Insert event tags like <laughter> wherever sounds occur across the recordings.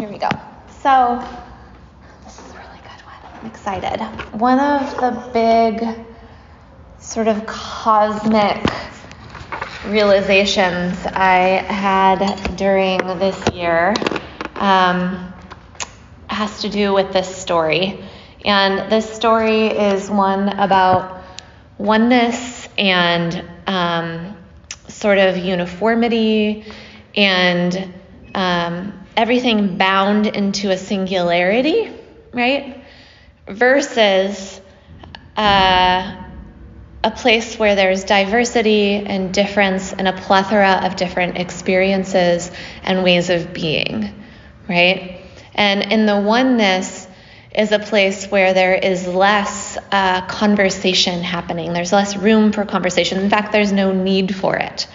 Here we go. So, this is a really good one. I'm excited. One of the big, sort of cosmic realizations I had during this year um, has to do with this story. And this story is one about oneness and um, sort of uniformity and um, everything bound into a singularity, right? Versus uh, a place where there's diversity and difference and a plethora of different experiences and ways of being, right? And in the oneness is a place where there is less uh, conversation happening. There's less room for conversation. In fact, there's no need for it.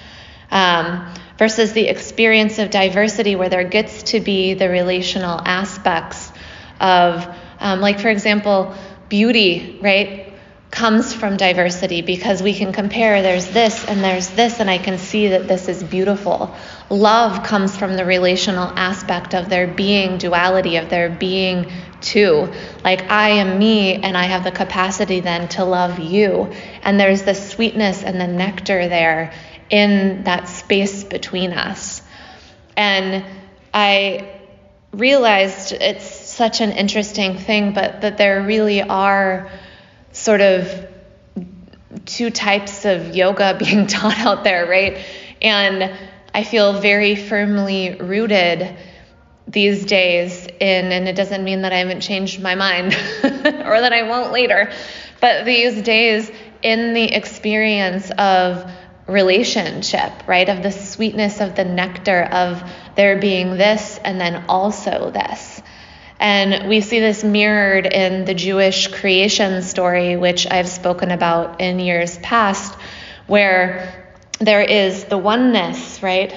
Um, versus the experience of diversity where there gets to be the relational aspects of, um, like, for example, beauty, right? Comes from diversity because we can compare there's this and there's this, and I can see that this is beautiful. Love comes from the relational aspect of there being duality, of there being two. Like, I am me, and I have the capacity then to love you. And there's the sweetness and the nectar there in that space between us. And I realized it's such an interesting thing, but that there really are sort of two types of yoga <laughs> being taught out there, right? And I feel very firmly rooted these days in, and it doesn't mean that I haven't changed my mind <laughs> or that I won't later, but these days in the experience of relationship, right? Of the sweetness of the nectar of there being this and then also this. And we see this mirrored in the Jewish creation story, which I've spoken about in years past, where there is the oneness, right?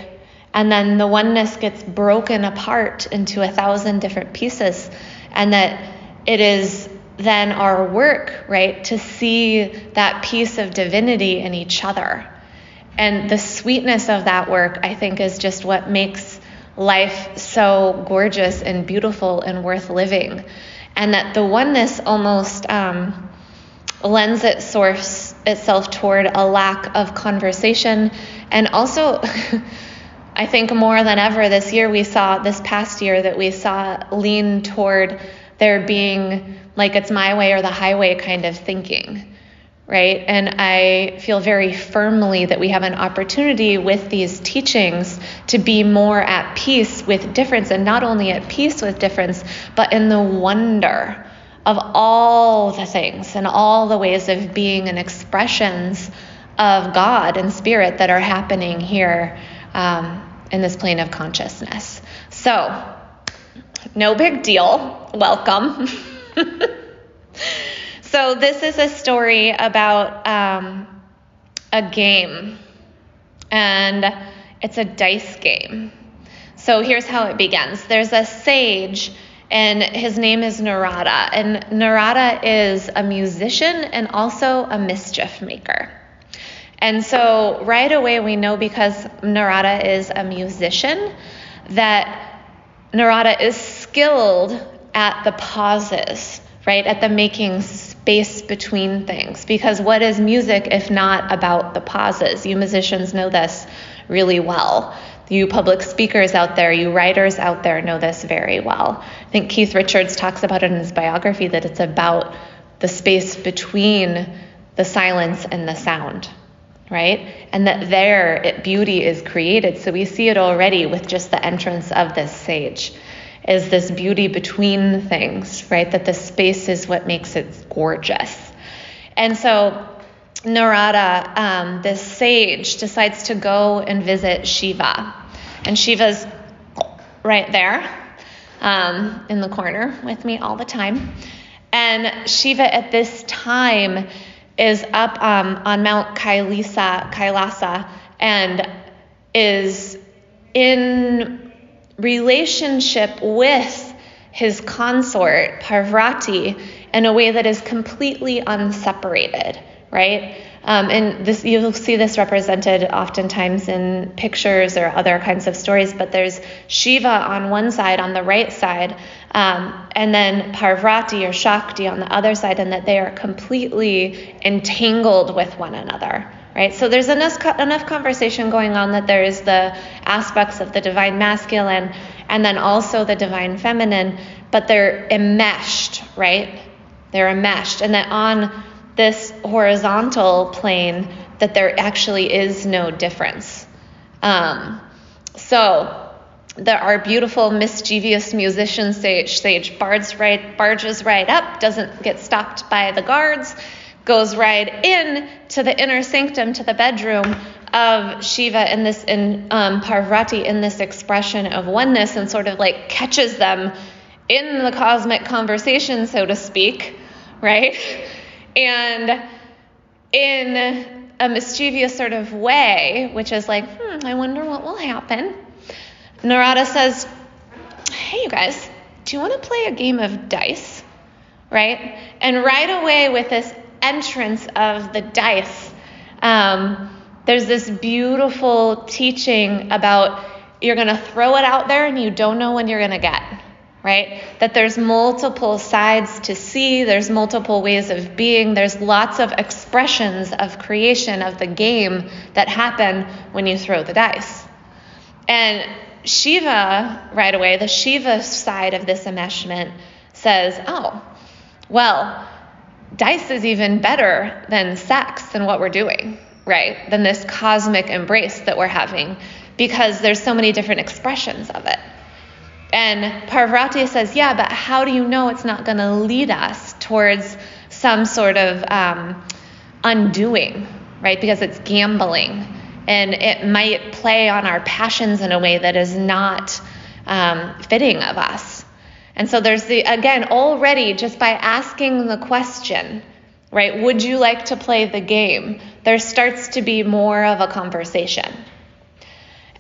And then the oneness gets broken apart into a thousand different pieces. And that it is then our work, right, to see that piece of divinity in each other and the sweetness of that work, I think, is just what makes life so gorgeous and beautiful and worth living. And that the oneness almost um, lends its source itself toward a lack of conversation. And also, <laughs> I think more than ever this year, we saw, this past year, that we saw lean toward there being like it's my way or the highway kind of thinking right? And I feel very firmly that we have an opportunity with these teachings to be more at peace with difference, and not only at peace with difference, but in the wonder of all the things and all the ways of being and expressions of God and spirit that are happening here um, in this plane of consciousness. So, no big deal. Welcome. <laughs> So, this is a story about um, a game, and it's a dice game. So, here's how it begins there's a sage, and his name is Narada. And Narada is a musician and also a mischief maker. And so, right away, we know because Narada is a musician that Narada is skilled at the pauses, right? At the making space between things. Because what is music if not about the pauses? You musicians know this really well. You public speakers out there, you writers out there know this very well. I think Keith Richards talks about it in his biography that it's about the space between the silence and the sound, right? And that there it, beauty is created. So we see it already with just the entrance of this sage is this beauty between things, right? That the space is what makes it gorgeous. And so Narada, um, this sage, decides to go and visit Shiva. And Shiva's right there um, in the corner with me all the time. And Shiva at this time is up um, on Mount Kailasa, Kailasa and is in relationship with his consort, Parvati, in a way that is completely unseparated, right? Um, and this you'll see this represented oftentimes in pictures or other kinds of stories. But there's Shiva on one side, on the right side, um, and then Parvati or Shakti on the other side, and that they are completely entangled with one another. Right? So there's enough, enough conversation going on that there is the aspects of the divine masculine and then also the divine feminine, but they're enmeshed, right? They're enmeshed. And that on this horizontal plane, that there actually is no difference. Um, so there are beautiful, mischievous musicians, sage, sage bards right, barges right up, doesn't get stopped by the guards, goes right in to the inner sanctum, to the bedroom of Shiva in this, in um, Parvati, in this expression of oneness, and sort of like catches them in the cosmic conversation, so to speak, right? And in a mischievous sort of way, which is like, hmm, I wonder what will happen. Narada says, Hey, you guys, do you want to play a game of dice? Right? And right away, with this entrance of the dice, um, there's this beautiful teaching about you're going to throw it out there and you don't know when you're going to get right? That there's multiple sides to see, there's multiple ways of being, there's lots of expressions of creation of the game that happen when you throw the dice. And Shiva, right away, the Shiva side of this enmeshment says, oh, well, dice is even better than sex than what we're doing, right? Than this cosmic embrace that we're having because there's so many different expressions of it. And Parvati says, Yeah, but how do you know it's not going to lead us towards some sort of um, undoing, right? Because it's gambling and it might play on our passions in a way that is not um, fitting of us. And so there's the, again, already just by asking the question, right, would you like to play the game? There starts to be more of a conversation.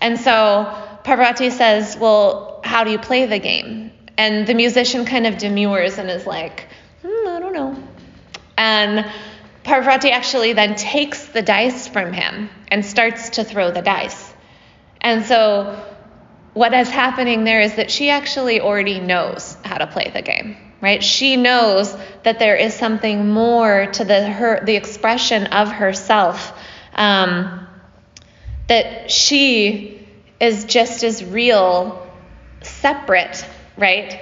And so Parvati says, Well, how do you play the game? And the musician kind of demurs and is like, hmm, I don't know. And Parvati actually then takes the dice from him and starts to throw the dice. And so what is happening there is that she actually already knows how to play the game, right? She knows that there is something more to the her the expression of herself um, that she is just as real separate, right,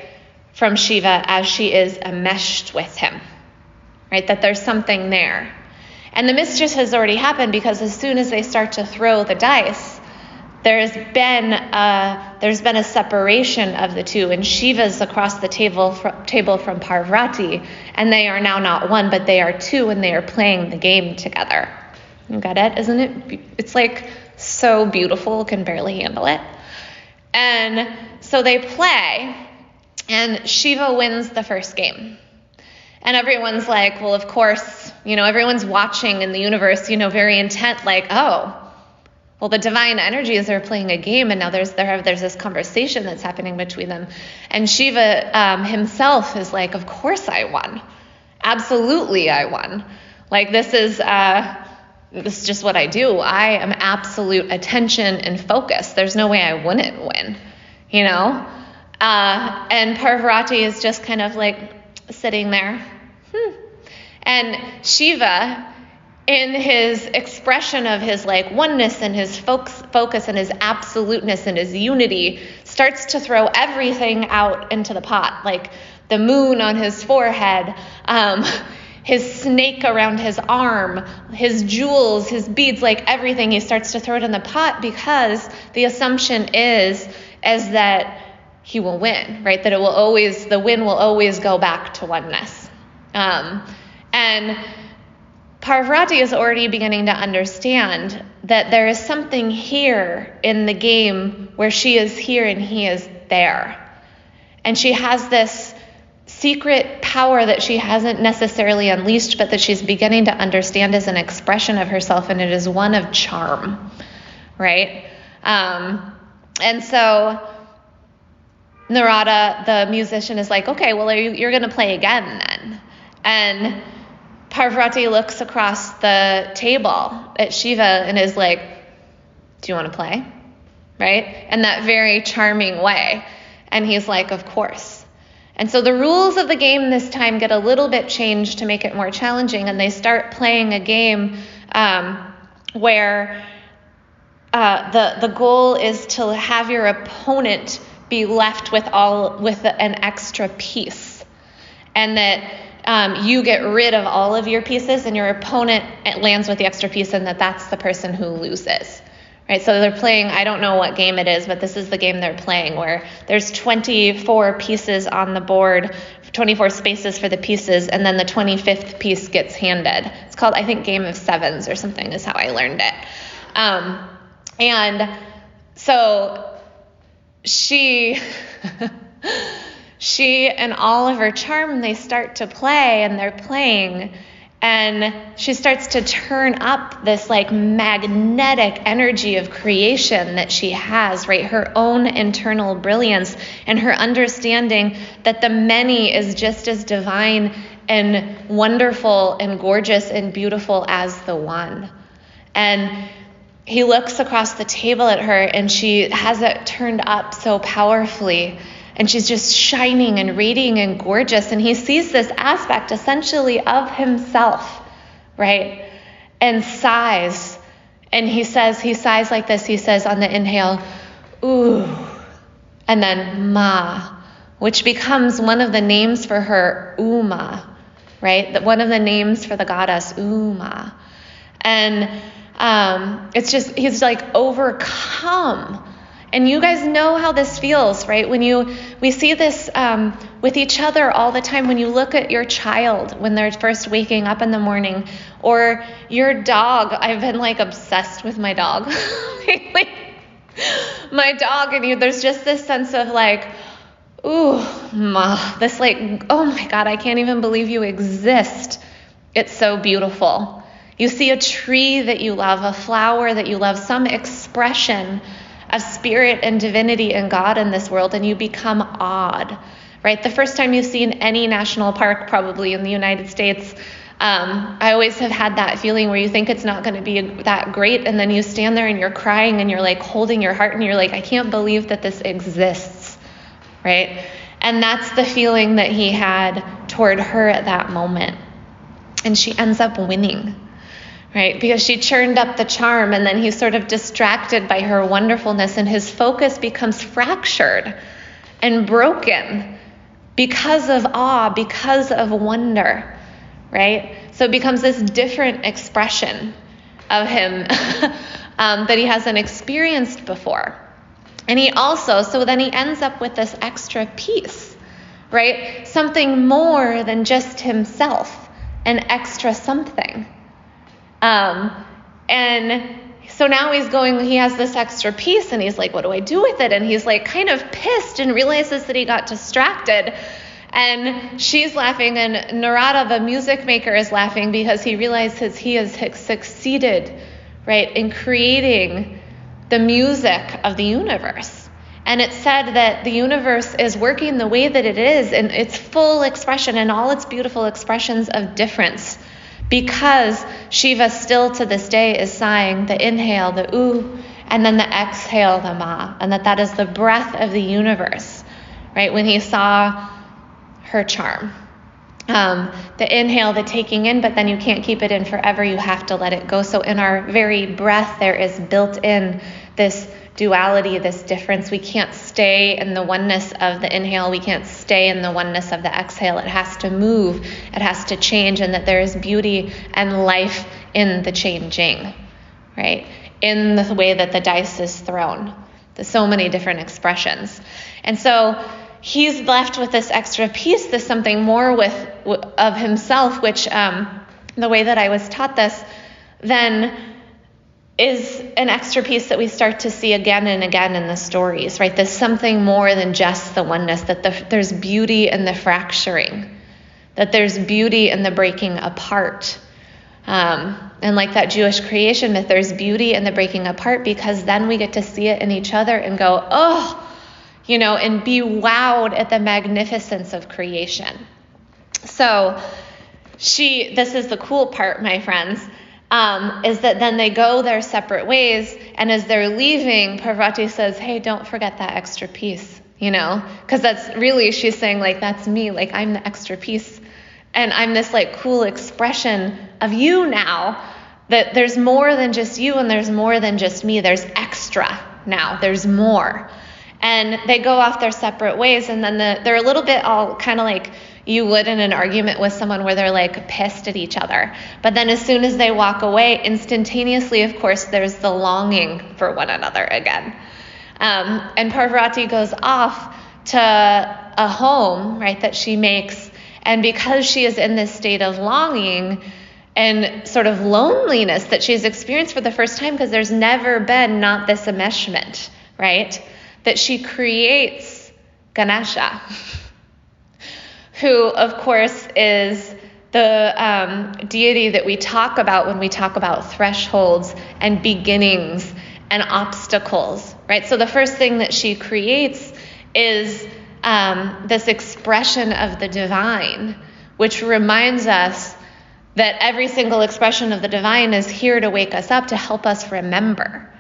from Shiva as she is enmeshed with him, right? That there's something there. And the mischief has already happened because as soon as they start to throw the dice, there's been a, there's been a separation of the two, and Shiva's across the table fr- table from Parvati, and they are now not one, but they are two, and they are playing the game together. You got it? Isn't it? It's like so beautiful, can barely handle it. And so they play, and Shiva wins the first game. And everyone's like, well, of course, you know, everyone's watching in the universe, you know, very intent, like, oh, well, the divine energies are playing a game, and now there's there, there's this conversation that's happening between them. And Shiva um, himself is like, of course I won, absolutely I won. Like this is uh, this is just what I do. I am absolute attention and focus. There's no way I wouldn't win, you know? Uh, and Parvati is just kind of like sitting there. Hmm. And Shiva, in his expression of his like oneness and his focus and his absoluteness and his unity, starts to throw everything out into the pot, like the moon on his forehead. Um, <laughs> his snake around his arm, his jewels, his beads, like everything. He starts to throw it in the pot because the assumption is is that he will win, right? That it will always, the win will always go back to oneness. Um, and Parvati is already beginning to understand that there is something here in the game where she is here and he is there. And she has this secret power that she hasn't necessarily unleashed, but that she's beginning to understand as an expression of herself, and it is one of charm, right? Um, and so Narada, the musician, is like, okay, well, you, you're going to play again then. And Parvati looks across the table at Shiva and is like, Do you want to play? Right? In that very charming way. And he's like, Of course. And so the rules of the game this time get a little bit changed to make it more challenging, and they start playing a game um, where uh, the the goal is to have your opponent be left with all with an extra piece, and that um, you get rid of all of your pieces, and your opponent lands with the extra piece, and that that's the person who loses. Right, so they're playing, I don't know what game it is, but this is the game they're playing where there's 24 pieces on the board, 24 spaces for the pieces, and then the 25th piece gets handed. It's called, I think, Game of Sevens or something, is how I learned it. Um, and so she. <laughs> she and Oliver Charm, they start to play and they're playing and she starts to turn up this like magnetic energy of creation that she has, right? Her own internal brilliance and her understanding that the many is just as divine and wonderful and gorgeous and beautiful as the one. And he looks across the table at her and she has it turned up so powerfully and she's just shining and radiant and gorgeous. And he sees this aspect essentially of himself, right? And sighs. And he says, he sighs like this. He says on the inhale, ooh, and then ma, which becomes one of the names for her, Uma, right? One of the names for the goddess, Uma. And um, it's just, he's like overcome and you guys know how this feels, right? When you we see this um, with each other all the time. When you look at your child when they're first waking up in the morning, or your dog. I've been like obsessed with my dog <laughs> lately. my dog, and you, there's just this sense of like, ooh, ma, this like, oh my God, I can't even believe you exist. It's so beautiful. You see a tree that you love, a flower that you love, some expression of spirit and divinity and God in this world, and you become awed, right? The first time you've seen any national park, probably in the United States, um, I always have had that feeling where you think it's not going to be that great, and then you stand there and you're crying and you're like holding your heart and you're like, I can't believe that this exists, right? And that's the feeling that he had toward her at that moment. And she ends up winning right? Because she churned up the charm and then he's sort of distracted by her wonderfulness and his focus becomes fractured and broken because of awe, because of wonder, right? So it becomes this different expression of him <laughs> um, that he hasn't experienced before. And he also, so then he ends up with this extra piece, right? Something more than just himself, an extra something. Um, and so now he's going, he has this extra piece and he's like, what do I do with it? And he's like kind of pissed and realizes that he got distracted. And she's laughing, and Narada, the music maker, is laughing because he realizes he has succeeded, right, in creating the music of the universe. And it said that the universe is working the way that it is in its full expression and all its beautiful expressions of difference because Shiva still to this day is sighing the inhale, the ooh, and then the exhale, the ma, and that that is the breath of the universe, right? When he saw her charm. Um, the inhale, the taking in, but then you can't keep it in forever. You have to let it go. So, in our very breath, there is built in this duality, this difference. We can't stay in the oneness of the inhale. We can't stay in the oneness of the exhale. It has to move, it has to change, and that there is beauty and life in the changing, right? In the way that the dice is thrown. There's so many different expressions. And so he's left with this extra piece, this something more with of himself, which um, the way that I was taught this, then is an extra piece that we start to see again and again in the stories, right? There's something more than just the oneness, that the, there's beauty in the fracturing, that there's beauty in the breaking apart. Um, and like that Jewish creation myth, there's beauty in the breaking apart because then we get to see it in each other and go, oh, you know, and be wowed at the magnificence of creation. So, she, this is the cool part, my friends, um, is that then they go their separate ways, and as they're leaving, Parvati says, Hey, don't forget that extra piece, you know? Because that's really, she's saying, like, that's me, like, I'm the extra piece. And I'm this, like, cool expression of you now, that there's more than just you, and there's more than just me, there's extra now, there's more. And they go off their separate ways, and then the, they're a little bit all kind of like, you would in an argument with someone where they're like pissed at each other. But then as soon as they walk away, instantaneously, of course, there's the longing for one another again. Um, and Parvati goes off to a home, right, that she makes. And because she is in this state of longing and sort of loneliness that she's experienced for the first time, because there's never been not this enmeshment, right, that she creates Ganesha. <laughs> who, of course, is the um, deity that we talk about when we talk about thresholds and beginnings and obstacles, right? So the first thing that she creates is um, this expression of the divine, which reminds us that every single expression of the divine is here to wake us up, to help us remember.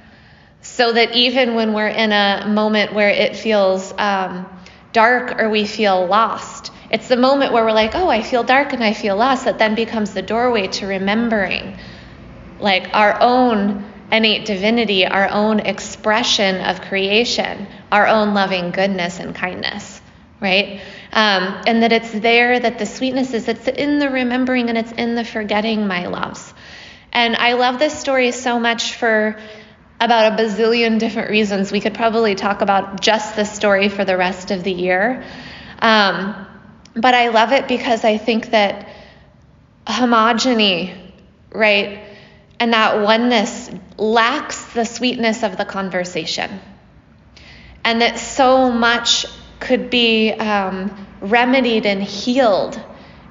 So that even when we're in a moment where it feels um, dark or we feel lost, it's the moment where we're like, oh, I feel dark and I feel lost, that then becomes the doorway to remembering like our own innate divinity, our own expression of creation, our own loving goodness and kindness, right? Um, and that it's there that the sweetness is, it's in the remembering and it's in the forgetting, my loves. And I love this story so much for about a bazillion different reasons. We could probably talk about just this story for the rest of the year. Um, but I love it because I think that homogeny, right, and that oneness lacks the sweetness of the conversation. And that so much could be um, remedied and healed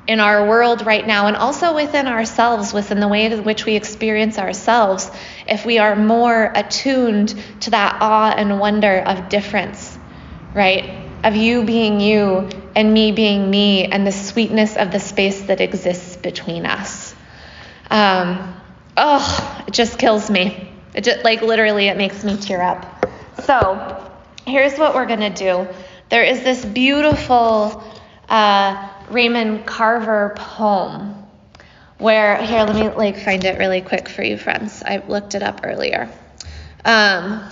in our world right now, and also within ourselves, within the way in which we experience ourselves, if we are more attuned to that awe and wonder of difference, right? Of you being you and me being me and the sweetness of the space that exists between us. Um, oh, it just kills me. It just, like literally, it makes me tear up. So, here's what we're gonna do. There is this beautiful uh, Raymond Carver poem where here, let me like find it really quick for you, friends. I looked it up earlier. Um,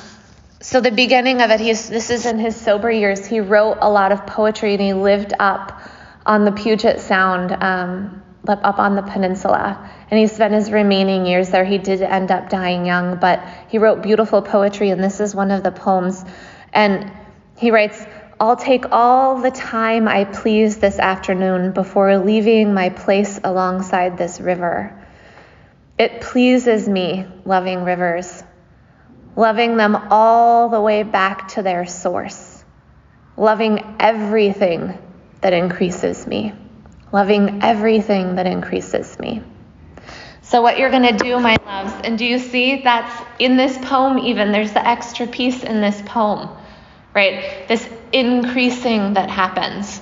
so the beginning of it, he's this is in his sober years. He wrote a lot of poetry and he lived up on the Puget Sound, um, up on the peninsula. And he spent his remaining years there. He did end up dying young, but he wrote beautiful poetry, and this is one of the poems. And he writes, I'll take all the time I please this afternoon before leaving my place alongside this river. It pleases me, loving rivers loving them all the way back to their source, loving everything that increases me, loving everything that increases me. So, what you're going to do, my loves, and do you see that's in this poem, even? There's the extra piece in this poem, right? This increasing that happens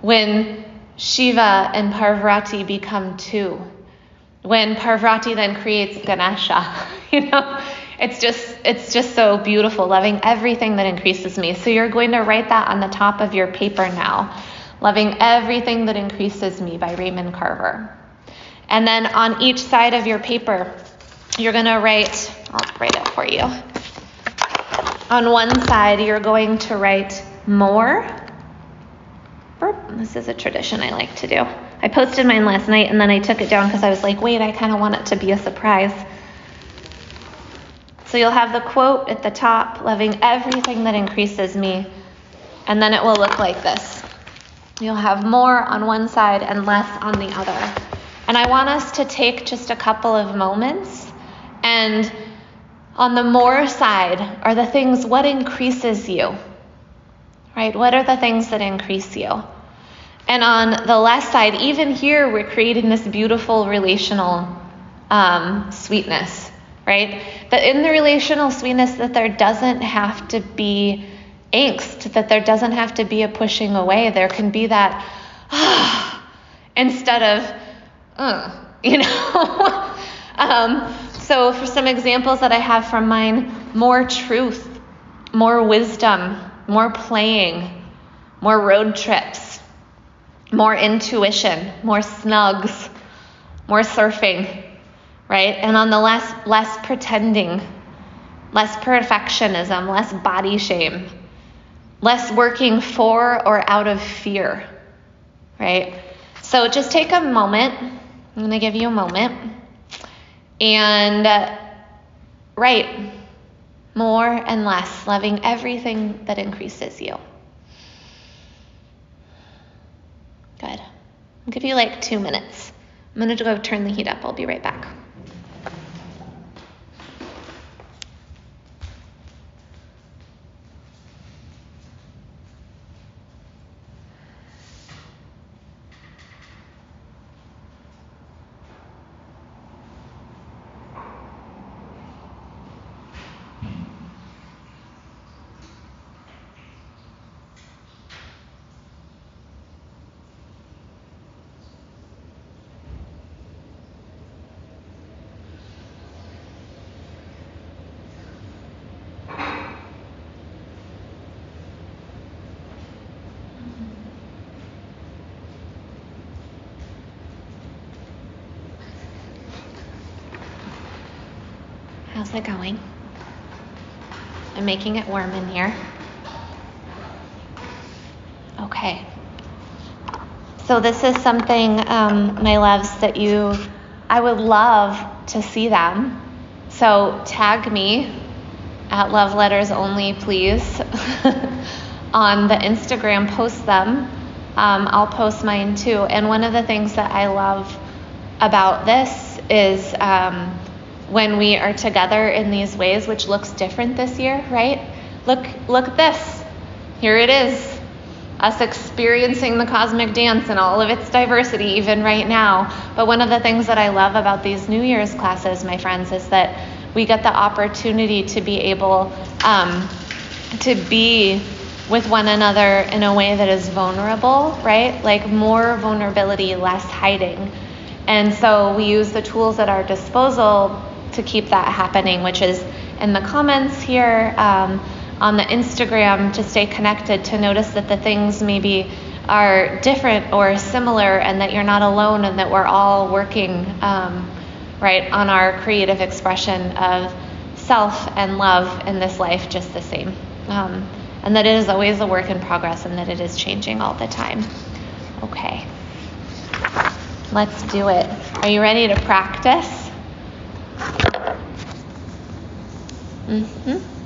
when Shiva and Parvati become two. When Parvati then creates Ganesha, <laughs> you know, it's just it's just so beautiful, loving everything that increases me. So you're going to write that on the top of your paper now. Loving everything that increases me by Raymond Carver. And then on each side of your paper, you're going to write, I'll write it for you. On one side, you're going to write more. This is a tradition I like to do. I posted mine last night and then I took it down because I was like, wait, I kind of want it to be a surprise. So you'll have the quote at the top, loving everything that increases me, and then it will look like this. You'll have more on one side and less on the other. And I want us to take just a couple of moments and on the more side are the things what increases you? Right? What are the things that increase you? And on the less side, even here, we're creating this beautiful relational um, sweetness right? That in the relational sweetness, that there doesn't have to be angst, that there doesn't have to be a pushing away. There can be that, <sighs> instead of, uh, you know? <laughs> um, so, for some examples that I have from mine, more truth, more wisdom, more playing, more road trips, more intuition, more snugs, more surfing, right? And on the less less pretending, less perfectionism, less body shame, less working for or out of fear, right? So just take a moment. I'm going to give you a moment and uh, write more and less, loving everything that increases you. Good. I'll give you like two minutes. I'm going to go turn the heat up. I'll be right back. How's it going? I'm making it warm in here. Okay. So this is something, um, my loves, that you, I would love to see them. So tag me at love letters only, please, <laughs> on the Instagram. Post them. Um, I'll post mine too. And one of the things that I love about this is. Um, when we are together in these ways, which looks different this year, right? Look, look at this. Here it is. Us experiencing the cosmic dance and all of its diversity, even right now. But one of the things that I love about these New Year's classes, my friends, is that we get the opportunity to be able um, to be with one another in a way that is vulnerable, right? Like more vulnerability, less hiding. And so we use the tools at our disposal to keep that happening, which is in the comments here, um, on the Instagram, to stay connected, to notice that the things maybe are different or similar, and that you're not alone, and that we're all working um, right on our creative expression of self and love in this life just the same. Um, and that it is always a work in progress and that it is changing all the time. Okay. Let's do it. Are you ready to practice? 嗯嗯。